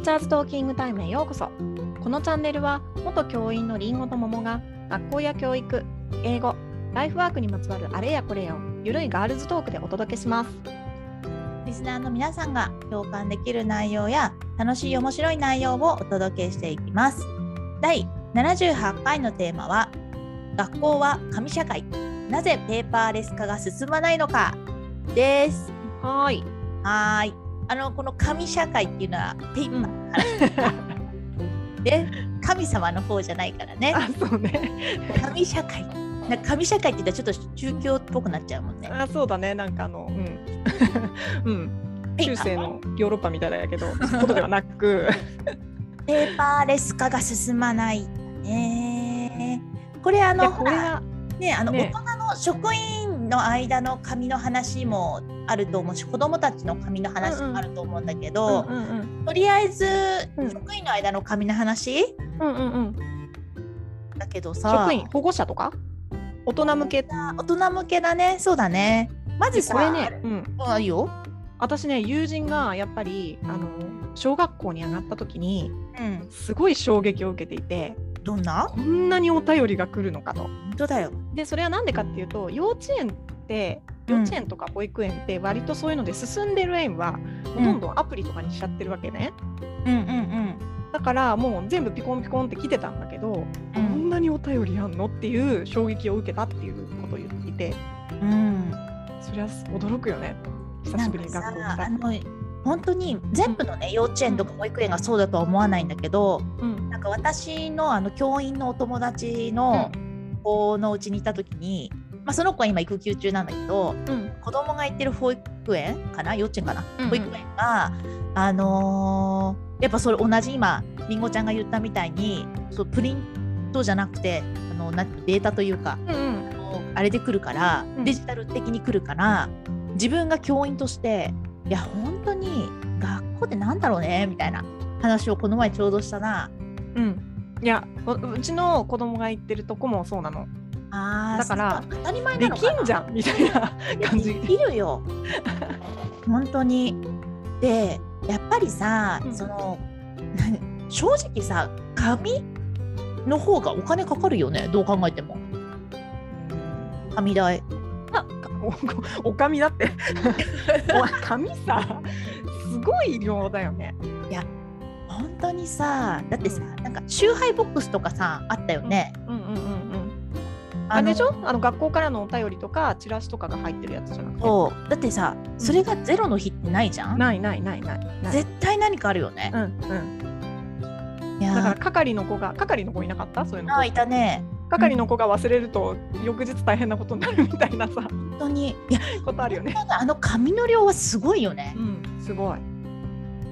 ーチャーズトーキングタイムへようこそこのチャンネルは元教員のりんごと桃が学校や教育英語ライフワークにまつわるあれやこれをゆるいガールズトークでお届けしますリスナーの皆さんが共感できる内容や楽しい面白い内容をお届けしていきます。第78回のテーマは学校は紙社会なぜペーパーレス化が進まないのかです。はーいはーい。あのこの紙社会っていうのはペーパーの話だで神様の方じゃないからね。あそうね。紙社会。なんか紙社会って言ったらちょっと宗教っぽくなっちゃうもんね。あそうだね。なんかあのうん。うん。中世のヨーロッパみたいだけど ことではなく。ペーパーレス化が進まないね。これあのねあの、ね。大人の職員の間の紙の話もあると思うし子どもたちの紙の話もあると思うんだけど、うんうんとりあえず、うん。職員の間の紙の話。うんうんうん。うんだけどさ職員保護者とか？大人向け？大人向けだね。そうだね。まずさこれね、うん、あいいよ、私ね友人がやっぱりあの小学校に上がった時にうん、すごい衝撃を受けていてどんな？こんなにお便りが来るのかと。本当だよ。でそれは何でかっていうと幼稚園ってうん。幼稚園とか保育園って割とそういうので進んでる園はもうどんどんアプリとかにしちゃってるわけね。うんうんだからもう全部ピコンピコンって来てたんだけど、うん。こんなにお便りあんのっていう衝撃を受けたっていうことを言っていて。うん。うんそりゃ驚くよね。久しぶりに学校来た本当に全部のね幼稚園とか保育園がそうだとは思わないんだけど、うんなんか私のあの教員のお友達の子のうちにいた時に、まあ、その子は今育休中なんだけどうん。子供が行ってる保育園かな？幼稚園かな、うんうん。保育園があのーやっぱそれ同じ今りんごちゃんが言ったみたいにそうプリントじゃなくてあのなデータというかうんうん。あのあれで来るから、うん。デジタル的に来るから自分が教員としていや本当に学校ってなんだろうね？みたいな話をこの前ちょうどしたな。うん。いやううちの子供が行ってるとこもそうなの。あーだから当たり前なでのかな。きんじゃんみたいな感じ。できるよ。本当に。でやっぱりさ、うん。その正直さ紙の方がお金かかるよねどう考えても。紙代。あおおかみだって。お紙さすごい量だよね本当にさだってさ、なんか集配ボックスとかさあったよね、うん。うんうんうんあれでしょ？あの学校からのお便りとかチラシとかが入ってるやつじゃなくて。だってさそれがゼロの日ってないじゃん、ないないないないない。絶対何かあるよね。う、んうん。だから係の子が係の子いなかった？そういうの。あいたね。係の子が忘れると翌日大変なことになるみたいなさ。本当に。いやことあるよね。あの紙の量はすごいよね。う、んすごい。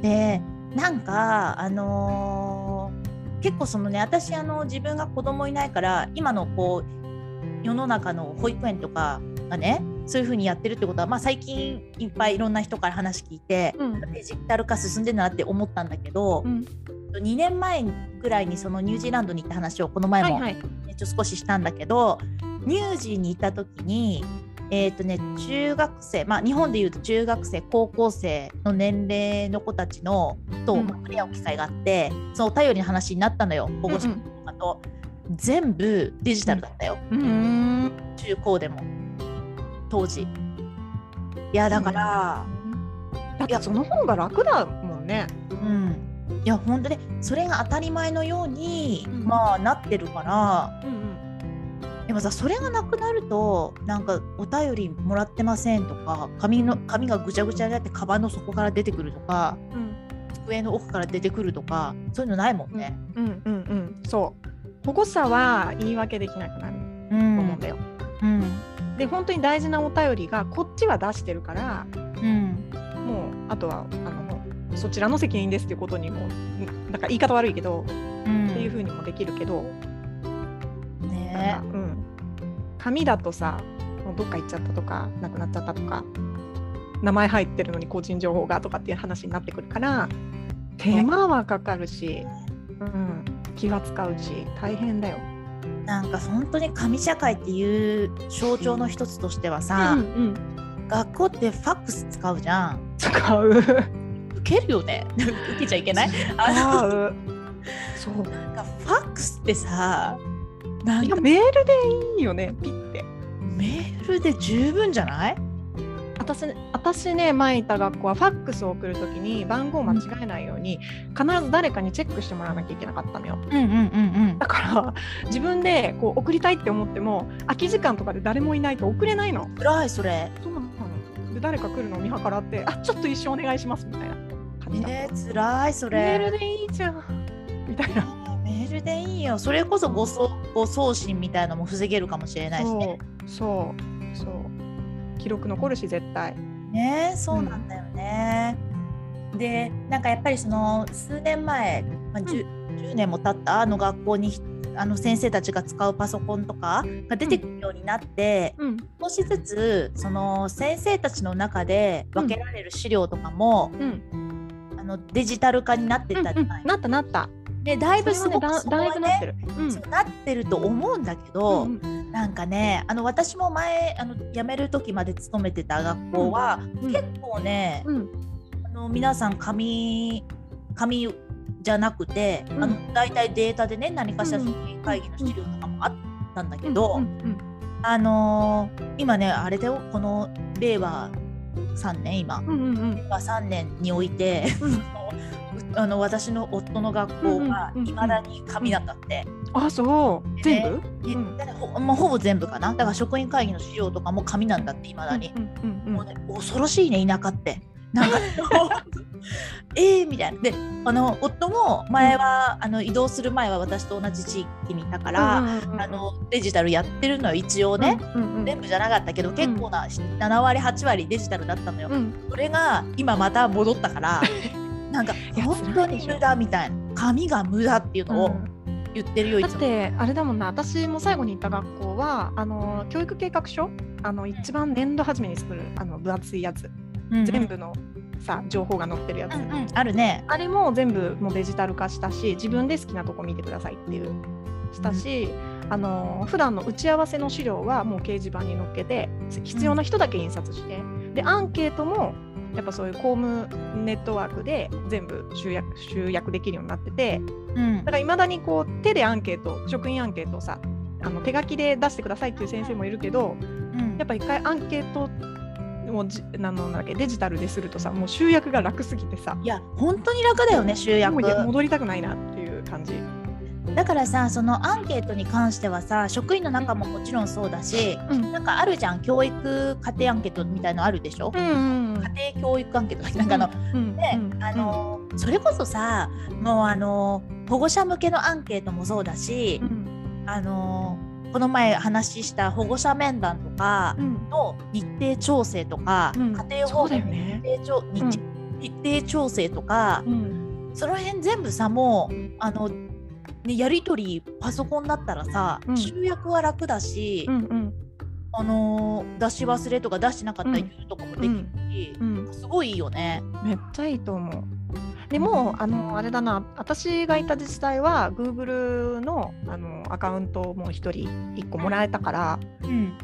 でなんかあのー結構そのね私あの自分が子供いないから今のこう世の中の保育園とかがねそういう風にやってるってことは、まあ、最近いっぱいいろんな人から話聞いて、うん。デジタル化進んでるなって思ったんだけど、うん。2年前ぐらいにそのニュージーランドに行った話をこの前も、はいはい。少ししたんだけどニュージーにいた時にえっ、とね中学生まあ日本でいうと中学生高校生の年齢の子たちのと触れ合う機会があって、そのお便りの話になったのよ保護者とかと、全部デジタルだったよ、うーん。中高でも。当時。いやだから、だってその方が楽だもんね。うん。いや本当ねそれが当たり前のように、うん。まあなってるからうんうんでもさそれがなくなるとなんかお便りもらってませんとか紙の紙がぐちゃぐちゃになってカバンの底から出てくるとかうん。机の奥から出てくるとかそういうのないもんね。うんうんうんそう。保護者は言い訳できなくなる。うと思うんんだよ、うん。で本当に大事なお便りがこっちは出してるからうん。もうあとはあのそちらの責任ですっていうことにもんなんか言い方悪いけど、うん。っていう風にもできるけど、ね。うん、紙だとさもうどっか行っちゃったとかなくなっちゃったとか名前入ってるのに個人情報がとかっていう話になってくるから手間はかかるし、うん、気は使うし大変だよ。なんか本当に紙社会っていう象徴の一つとしてはさ、うんうん、学校ってファックス使うじゃん。使う。フ受けるよね。受けちゃいけない？ああーそう。なんかファックスってさなんかメールでいいよねピッて。メールで十分じゃない？私私ね前いた学校はファックスを送るときに番号を間違えないように必ず誰かにチェックしてもらわなきゃいけなかったのよ。うんうんうんだから自分でこう送りたいって思っても空き時間とかで誰もいないと送れないの。辛いそれ。そうなの。で誰か来るのを見計らってあちょっと一緒お願いしますみたいな感じだった、ね辛いそれ。メールでいいじゃん。みたいなメールでいいよ。それこそ誤送誤送信みたいなのも防げるかもしれないしね。そうそうそう。記録残るし絶対。ねそうなんだよね、でなんかやっぱりその数年前、まあ、10, 10年も経ったあの学校にあの先生たちが使うパソコンとかが出てくるようになって、うん。少しずつその先生たちの中で分けられる資料とかも、うん。あのデジタル化になってうんたじゃない、なったなったでだいぶすごくそこはねだいぶなってる。うん。そうなってると思うんだけど、うんうん。なんかねあの私も前あの辞める時まで勤めてた学校は、うん。結構ね、うん。あの皆さん紙紙じゃなくて、うん。あの大体データでね何かしら会議の資料とかもあったんだけど、あのー今ねあれだよこの令和3年今、うんうんうん。令和3年においてうん あの私の夫の学校がいまだに紙なんだって。あそう。全部？えうん。ほ,、まあ、ほぼ全部かな。だから職員会議の資料とかも紙なんだっていまだに、うんうんうんもうね、恐ろしいね田舎って。なんか えーみたいな。であの夫も前は、あの移動する前は私と同じ地域にいたから、あのデジタルやってるのよ。一応ね、全部じゃなかったけど結構な7割8割デジタルだったのよ、うん。それが今また戻ったから なんか本当に無駄みたいな。紙が無駄っていうのを言ってるよいつも。だってあれだもんな。私も最後に行った学校はあの教育計画書？あの一番年度初めに作るあの分厚いやつ、うんうん。全部のさ情報が載ってるやつ、うんうん。あるね。あれも全部もうデジタル化したし自分で好きなとこ見てくださいっていう。したし、あの普段の打ち合わせの資料はもう掲示板に載っけて必要な人だけ印刷して、でアンケートもやっぱそういう公務ネットワークで全部集約集約できるようになっててうん。だからいまだにこう手でアンケート職員アンケートをさあの手書きで出してくださいっていう先生もいるけどうん。やっぱ一回アンケートをじなのなんだっけデジタルでするとさもう集約が楽すぎてさ。いや本当に楽だよね集約。戻りたくないなっていう感じ。だからさそのアンケートに関してはさ職員の中ももちろんそうだしうん。なんかあるじゃん教育家庭アンケートみたいのあるでしょ、うんうん家庭教育アンケートな。んかあの、うんねうん。あのそれこそさもうあの保護者向けのアンケートもそうだし、うん。あのこの前話した保護者面談とかうん。の日程調整とか、うん。家庭訪問の日程調日うん。日程調整とか、うん。その辺全部さもうあの、ね、やり取りパソコンだったらさ、うん。集約は楽だし、うんうん。あのー出し忘れとか出してなかったら言うとかもできるし、うん。すごいいいよね。めっちゃいいと思う。でもあのあれだな。私がいた自治体は Google のあのアカウントをもう一人一個もらえたからうん、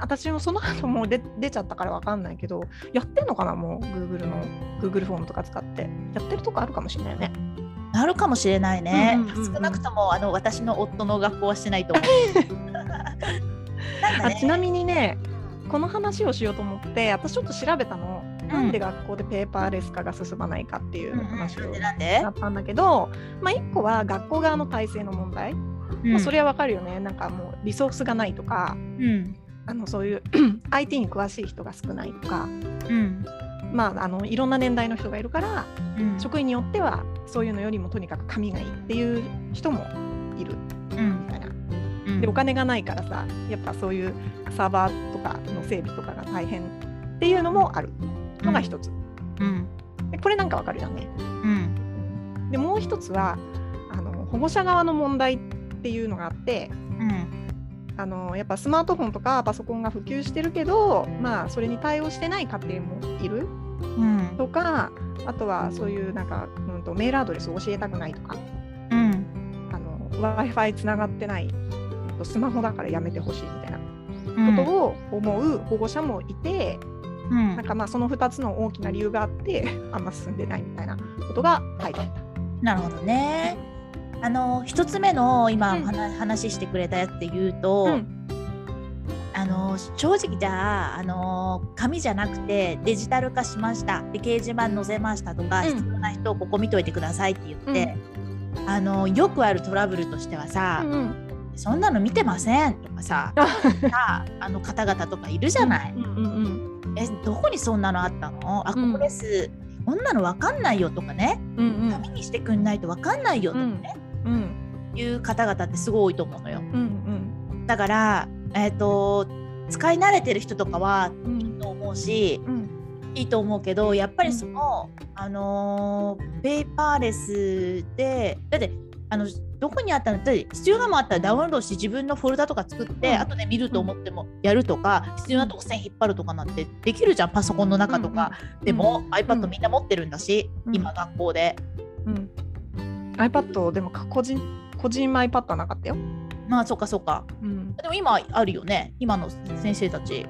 私もその後もう出 出ちゃったからわかんないけどやってんのかなもう Google の Google フォームとか使って。やってるとこあるかもしれないよね。なるかもしれないね。うんうんうんうん。少なくともあの私の夫の学校はしてないと思う。ね。あちなみにねこの話をしようと思って私ちょっと調べたの、なんで学校でペーパーレス化が進まないかっていう話をだったんだけど、まあ、1個は学校側の体制の問題、まあ、それはわかるよね。なんかもうリソースがないとかうん。あのそういう IT に詳しい人が少ないとか、うんまあ、あのいろんな年代の人がいるからうん。職員によってはそういうのよりもとにかく紙がいいっていう人もいる。うん。みたいな。うん。でお金がないからさやっぱそういうサーバーとかの整備とかが大変っていうのもある。のが一つ。うん。でこれなんかわかるよね。うん。でもう一つはあの保護者側の問題っていうのがあってうん。あのやっぱスマートフォンとかパソコンが普及してるけど、まあ、それに対応してない家庭もいるうん。とかあとはそういうなんか、うん、とメールアドレスを教えたくないとか。うん。あの w i f i つながってないスマホだからやめてほしいみたいな。うん。ことを思う保護者もいて、うん。なんかまあその2つの大きな理由があって あんま進んでないみたいなことが書いてあった。なるほどね。あの一つ目の今、うん。話話してくれたやつで言うと、うんあの正直じゃああの紙じゃなくてデジタル化しました。で掲示板載せましたとか、うん。必要な人ここ見といてくださいって言って、あのよくあるトラブルとしてはさ、うんうん。そんなの見てませんとかさ さあの方々とかいるじゃない。うんうんえどこにそんなのあったの？あこうん。こです、こんなの分かんないよとかね。うんうん。紙にしてくんないと分かんないよとかね、うん。いう方々ってすごい多いと思うのよ。うん。だから、えっと使い慣れてる人とかはうんいいと思うしうんいいと思うけどやっぱりその、あのーペーパーレスでだってあのどこにあったのだって必要なもんあったらダウンロードして自分のフォルダとか作って、うん。後で見ると思ってもやるとか必要なとこ線引っ張るとかなんてできるじゃんパソコンの中とか、でも、iPad みんな持ってるんだし、うん。今学校で。うん、iPad でも個人個人 iPad はなかったよ。まあそっかそっか。うん、でも今あるよね今の先生たち。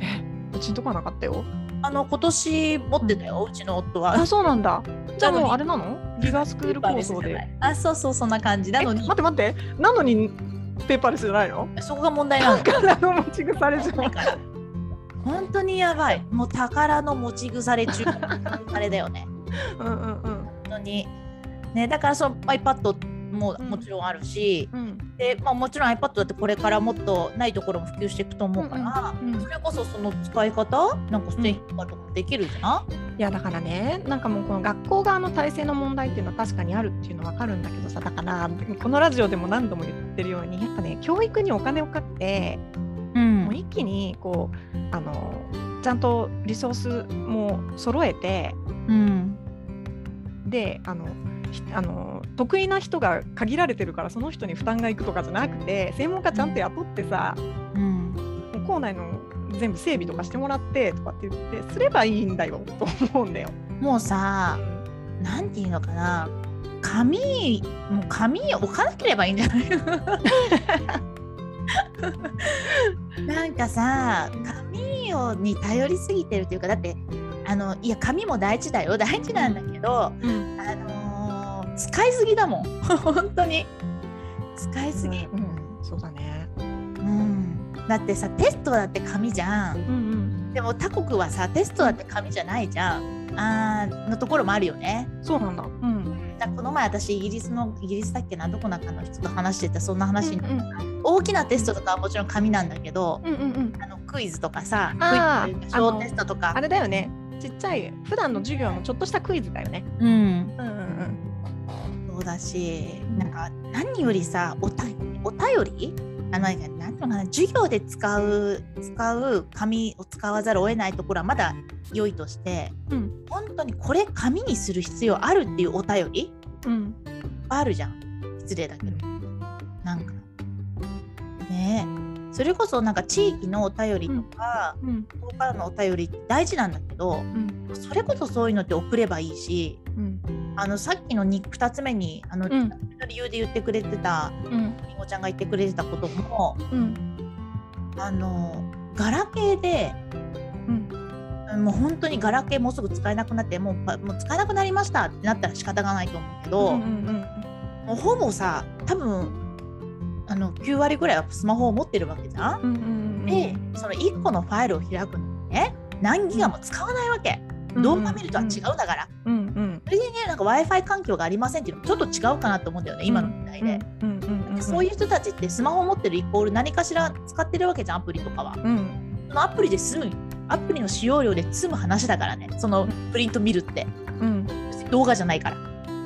えうちんとこはなかったよ。あの今年持ってたよ、うちの夫は。あそうなんだ。じゃあもうあれなの？ギガスクール構想で。あそうそうそんな感じ。なえのに。待って待って。なのにペーパーレスじゃないの？そこが問題なの。宝の持ち腐れじゃん。だから本当にやばい。もう宝の持ち腐れ中あれだよね。うんうんうん。本当に。ねだからその iPad もうん。もちろんあるし、うん。で、まあ、もちろん iPad だってこれからもっとないところも普及していくと思うから、うんうんそれこそその使い方なんかステーキとかできるじゃん、いやだからねなんかもうこの学校側の体制の問題っていうのは確かにあるっていうのは分かるんだけどさだからこのラジオでも何度も言ってるようにやっぱね教育にお金をかけてうん。もう一気にこうあのちゃんとリソースも揃えてうん。であのひあの得意な人が限られてるからその人に負担がいくとかじゃなくて専門家ちゃんと雇ってさうん。校内の全部整備とかしてもらってとかって言ってすればいいんだよと思うんだよ。もうさなんていうのかな。紙もう紙置かなければいいんじゃない？なんかさ紙をに頼りすぎてるっていうかだってあのいや紙も大事だよ。大事なんだけど、うん。あのー使いすぎだもん。本当に。使いすぎ、うん。そうだね。うん、だってさテストだって紙じゃん。うんうん。でも他国はさテストだって紙じゃないじゃん。あーのところもあるよね。そうなんだ。うん。この前私イギリスのイギリスだっけなどこなかの人と話してたそんな話に、うんうん。大きなテストとかはもちろん紙なんだけどうんうんうん。あのクイズとかさクイズ小テストとか。あれだよね。ちっちゃい普段の授業のちょっとしたクイズだよね。うんうんうんそうだしなんか何よりさおたお便り？あのなんていうのかな授業で使う使う紙を使わざるを得ないところはまだ良いとしてうん。うん本当にこれ紙にする必要あるっていうお便り？うん。あるじゃん。失礼だけど。なんか。ねえ。それこそなんか地域のお便りとか、うん。ここからのお便りって大事なんだけどうん。それこそそういうのって送ればいいしうんあのさっきの 2, 2つ目にあの、うん。理由で言ってくれてたうん。りんごちゃんが言ってくれてたこともうん。あのガラケーでうん。もう本当にガラケーもうすぐ使えなくなってもうパもう使えなくなりましたってなったら仕方がないと思うけど、うんうんもうほぼさ多分あの9割ぐらいはスマホを持ってるわけじゃん。うんうんうんでその1個のファイルを開くのにね何ギガも使わないわけ。うん動画見るとは違うだから。うんれでねなんか w i f i 環境がありませんっていうのもちょっと違うかなと思うんだよね今の時代で。そういう人たちってスマホを持ってるイコール何かしら使ってるわけじゃんアプリとかは。うん。そのアプリで済むアプリの使用量で済む話だからねそのプリント見るって。うん。動画じゃないから。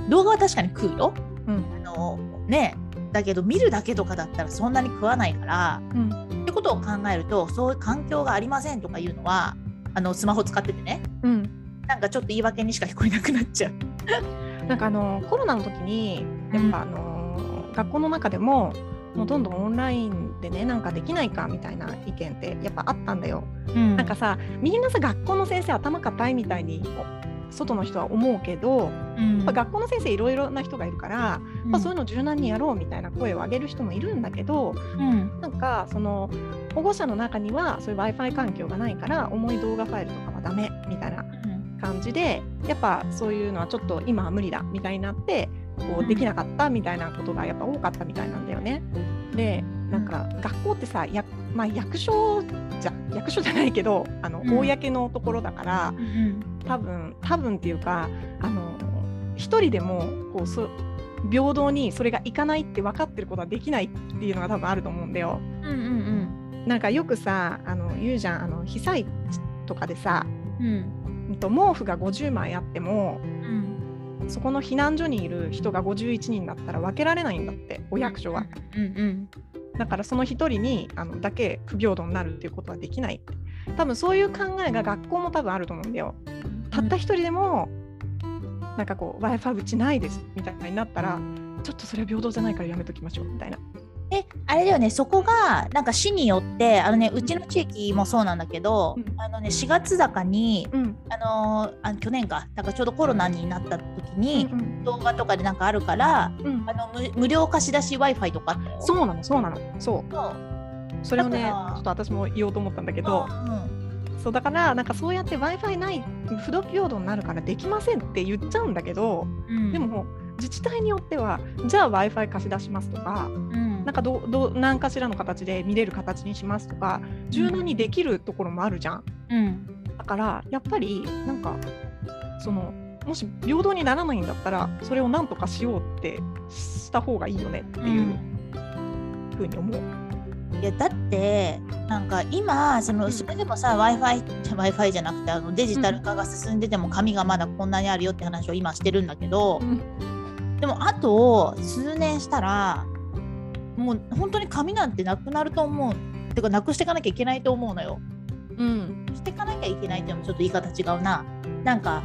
動画は確かに食うよ。うん。あのねだけど見るだけとかだったらそんなに食わないから。うん。ってことを考えるとそういう環境がありませんとかいうのはあのスマホ使っててね。うんなんかちょっと言い訳にしか聞こえなくなっちゃう。なんかあのコロナの時にやっぱあの学校の中でももうどんどんオンラインでねなんかできないかみたいな意見ってやっぱあったんだよ。うん。なんかさみんなさ学校の先生頭固いみたいにお外の人は思うけど、うん。やっぱ学校の先生いろいろな人がいるから、まあ、そういうの、の柔軟にやろうみたいな声を上げる人もいるんだけどうん。なんかその保護者の中にはそういう w i f i 環境がないから重い動画ファイルとかはダメみたいなうん感じでやっぱそういうのはちょっと今は無理だみたいになってこううん。できなかったみたいなことがやっぱ多かったみたいなんだよね。でなんか学校ってさや、まあ、役所じゃ役所じゃないけどあの、うん。公のところだからうん多分多分っていうかあの一人でもこうそ平等にそれがいかないって分かってることはできないっていうのが多分あると思うんだよ。うんうん。なんかよくさあの言うじゃんあの被災地とかでさ、うん毛布が50枚あってもうんそこの避難所にいる人が51人だったら分けられないんだってお役所は。うんうんだからその1人にあのだけ不平等になるっていうことはできないって多分そういう考えが学校も多分あると思うんだよ。たった1人でもなんかこう w i f i うちないですみたいになったらちょっとそれは平等じゃないからやめときましょうみたいな。えあれだよねそこがなんか市によってあのねうちの地域もそうなんだけど、うん。あのね4月高にうん。あのーあ去年かだからちょうどコロナになった時に、うん動画とかでなんかあるからうん。あの無無料貸し出し w i f i とかそうなのそうなの。そう。そう。それをねちょっと私も言おうと思ったんだけどうんそうだからなんかそうやって w i f i ない不動平等になるからできませんって言っちゃうんだけどうん。でも自治体によってはじゃあ w i f i 貸し出しますとかうんなんかどうどう何かしらの形で見れる形にしますとか柔軟にできるところもあるじゃん。うんだからやっぱりなんかそのもし平等にならないんだったらそれをなんとかしようってした方がいいよねっていうふうに思う。いやだってなんか今そのうんそれでもさ w i f i w i f i じゃなくてあのデジタル化が進んでても紙がまだこんなにあるよって話を今してるんだけど、でもあと数年したらもう本当に紙なんてなくなると思うてかなくしていかなきゃいけないと思うのよ。うんしていかなきゃいけないっていうのもちょっと言い方違うな。なんか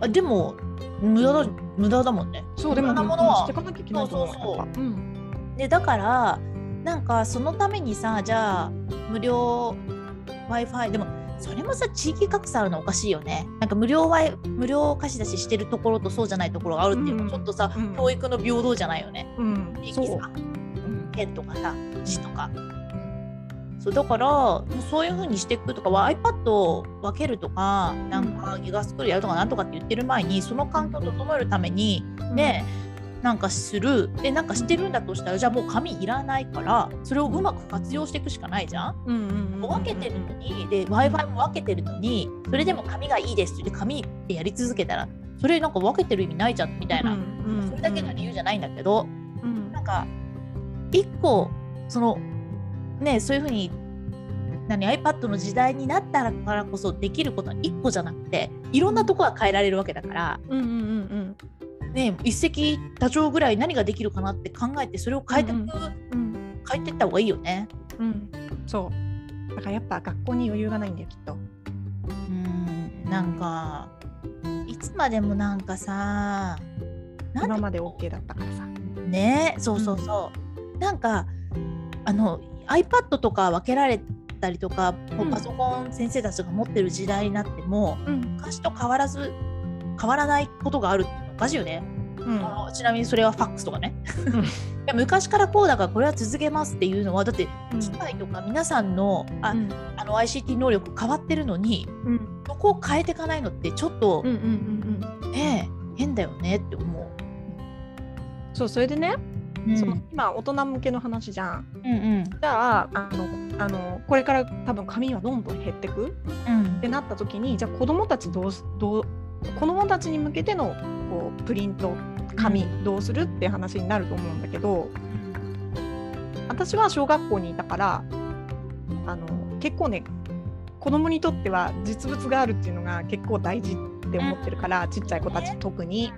あでも無駄だ無駄だもんね。そうでも無駄なものはしていかなきゃいけないと思うそうそううんでだからなんかそのためにさじゃあ無料 w i f i でもそれもさ地域格差あるのおかしいよね。なんか無料 Wi- 無料貸し出ししてるところとそうじゃないところがあるっていうのうん。はちょっとさ、うん。教育の平等じゃないよね。うん。地域さう。ん。県とかさ市とか。そうだからもうそういう風にしていくとかは iPad を分けるとかなんかギガスクールやるとかなんとかって言ってる前にその環境を整えるためにね、なんかする。でなんかしてるんだとしたらじゃあもう紙いらないからそれをうまく活用していくしかないじゃん。うんうんうんうん分けてるのにで w i f i も分けてるのにそれでも紙がいいですって言ってやり続けたらそれなんか分けてる意味ないじゃんみたいな、うんうんそれだけが理由じゃないんだけどうん。なんか一個そのねそういうふうに何 iPad の時代になったからこそできることは一個じゃなくていろんなとこが変えられるわけだから。うんうんうんね、一石多鳥ぐらい何ができるかなって考えてそれを変えてく、うんうん。変えていった方がいいよね。うん。そう。だからやっぱ学校に余裕がないんだよきっと。うん。なんかいつまでもなんかさ今まで OK だったからさ。ねそうそうそう、なんかあの iPad とか分けられたりとか、うん。パソコン先生たちが持ってる時代になってもうん。昔と変わらず変わらないことがある。っておかしいよね。うん。あのちなみにそれはファックスとかね。うん。いや昔からこうだからこれは続けますっていうのはだってうん。機械とか皆さんのあ、うん。あの ICT 能力変わってるのにうん。そこを変えていかないのってちょっとうんうんうんうん。ね、変だよねって思う。そうそれでね、うん。その今大人向けの話じゃん。うんうん。じゃああのあのこれから多分紙はどんどん減ってくうん。ってなった時にじゃあ子どもたちどうすどう子どもたちに向けてのこうプリント紙どうするって話になると思うんだけど、私は小学校にいたからあの結構ね子供にとっては実物があるっていうのが結構大事って思ってるから、ちっちゃい子たち特に。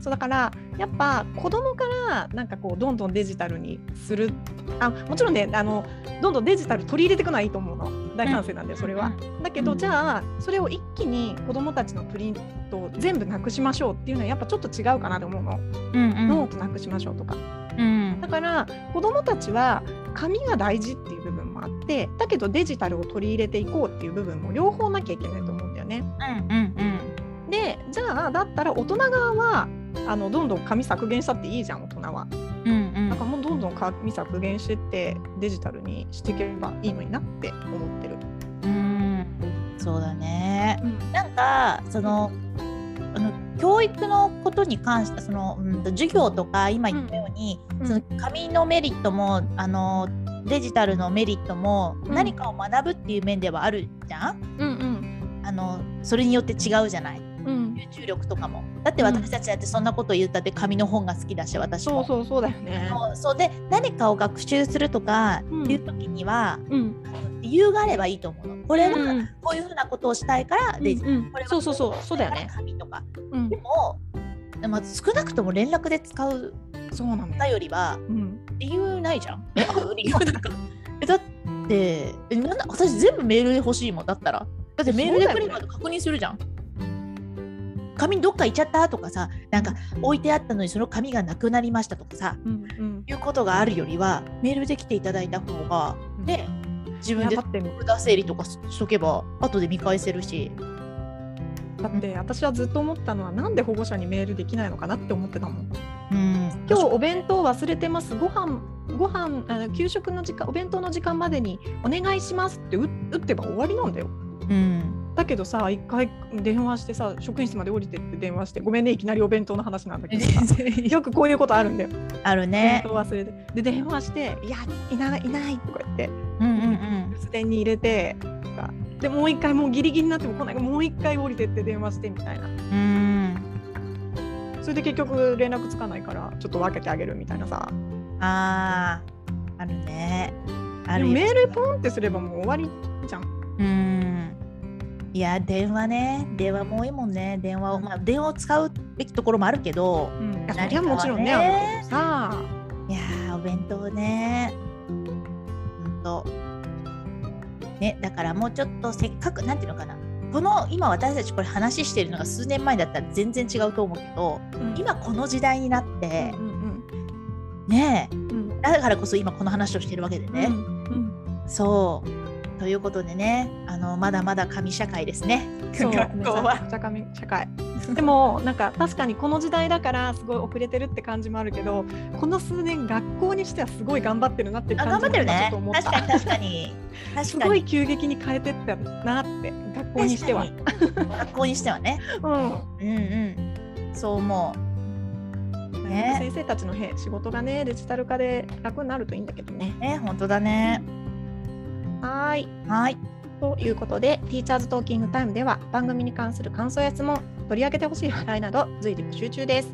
そうだからやっぱ子供からなんかこうどんどんデジタルにする。あもちろんねあのどんどんデジタル取り入れていくのはいいと思うの大賛成なんでそれは。だけど、うんじゃあそれを一気に子供たちのプリントを全部なくしましょうっていうのはやっぱちょっと違うかなと思うの。うんうんノートなくしましょうとか。うんだから子どもたちは紙が大事っていう部分もあってだけどデジタルを取り入れていこうっていう部分も両方なきゃいけないと思うんだよね。うんうんでじゃあだったら大人側はあのどんどん紙削減したっていいじゃん大人は。うんうんなんかもうどんどん紙削減してってデジタルにしていけばいいのになって思ってる。うんそうだね。なんかそのあの教育のことに関してその、うん、と授業とか今言ったように、うん。その紙のメリットもあのデジタルのメリットもうん。何かを学ぶっていう面ではあるじゃん、うんうん。あのそれによって違うじゃない？うん、集中力とかも。だって私たちだってそんなこと言ったって紙の本が好きだし私もそうそうそうだよね。そうで何かを学習するとかうん。いう時には、うん、理由があればいいと思うのこれはうんこういうふうなことをしたいからデジタルうんこれはそうそうそうそうだよね。紙とかうんで、も、まあ、少なくとも連絡で使うそうなのよ。だよりはうん、理由ないじゃん。え？理由なんかえだってえなんだ私全部メールで欲しいもんだったら。だってメールで来るまで確認するじゃん。紙どっか行っちゃったとかさなんか置いてあったのにその紙がなくなりましたとかさうん、うん。いうことがあるよりはメールで来ていただいた方がね自分でいやだって札整理とかしとけば後で見返せるし。だって私はずっと思ったのはなんで保護者にメールできないのかなって思ってたもん。うん、今日お弁当忘れてます。ご飯ご飯あの給食の時間お弁当の時間までにお願いしますって打打ってば終わりなんだよ。うんだけどさ一回電話してさ職員室まで降りてって電話してごめんねいきなりお弁当の話なんだけどさよくこういうことあるんだよ。ある弁ね。当忘れてで電話して「いやいないいない」とか言って。留守電に入れてとかでもう一回もうギリギリになっても来ないからもう一回降りてって電話してみたいな。うん。それで結局連絡つかないからちょっと分けてあげるみたいなさ。あーあるね。あるメールポンってすればもう終わりじゃん。うん。いや電話ね。電話も多いもんね。電話をまあ電話を使うべきところもあるけどうん、何かはね。そりゃもちろんねあさ。いやーお弁当ねと。ねだからもうちょっとせっかくなんていうのかな。この今私たちこれ話してるのが数年前だったら全然違うと思うけど今この時代になってうんうんねえうん。うん。だからこそ今この話をしてるわけでね、うん。うん。そうということでねあのまだまだ紙社会ですね。そう学校は。社会社会。でもなんか確かにこの時代だからすごい遅れてるって感じもあるけどこの数年学校にしてはすごい頑張ってるなって感じも頑張ってるね。今ちょっと思った。確かに 確かに。すごい急激に変えてったなって学校にしては。学校にしてはね。うん。うんうん。そう思ね。先生たちのへ仕事がねデジタル化で楽になるといいんだけどね。うね本当だねはーい。はい。ということで、ティーチャーズトーキングタイムでは番組に関する感想や質問、取り上げてほしい話題など随時募集中です。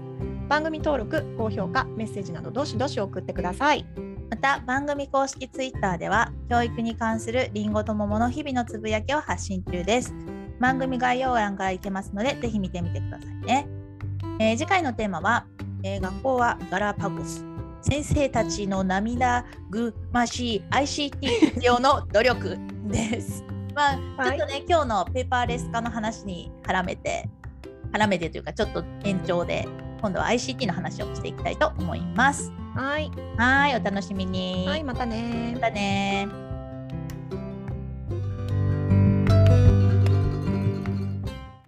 番組登録、高評価、メッセージなどどしどし送ってください。また番組公式ツイッターでは教育に関するりんごと桃の日々のつぶやきを発信中です。番組概要欄から行けますのでぜひ見てみてくださいね、えー次回のテーマは、えー学校はガラパゴス先生たちの涙ぐましい ICT 活用の努力です。まあ、はい。ちょっとね今日のペーパーレス化の話に絡めて絡めてというかちょっと延長で今度は ICT の話をしていきたいと思います。はい、はいお楽しみに。はい、またね。またね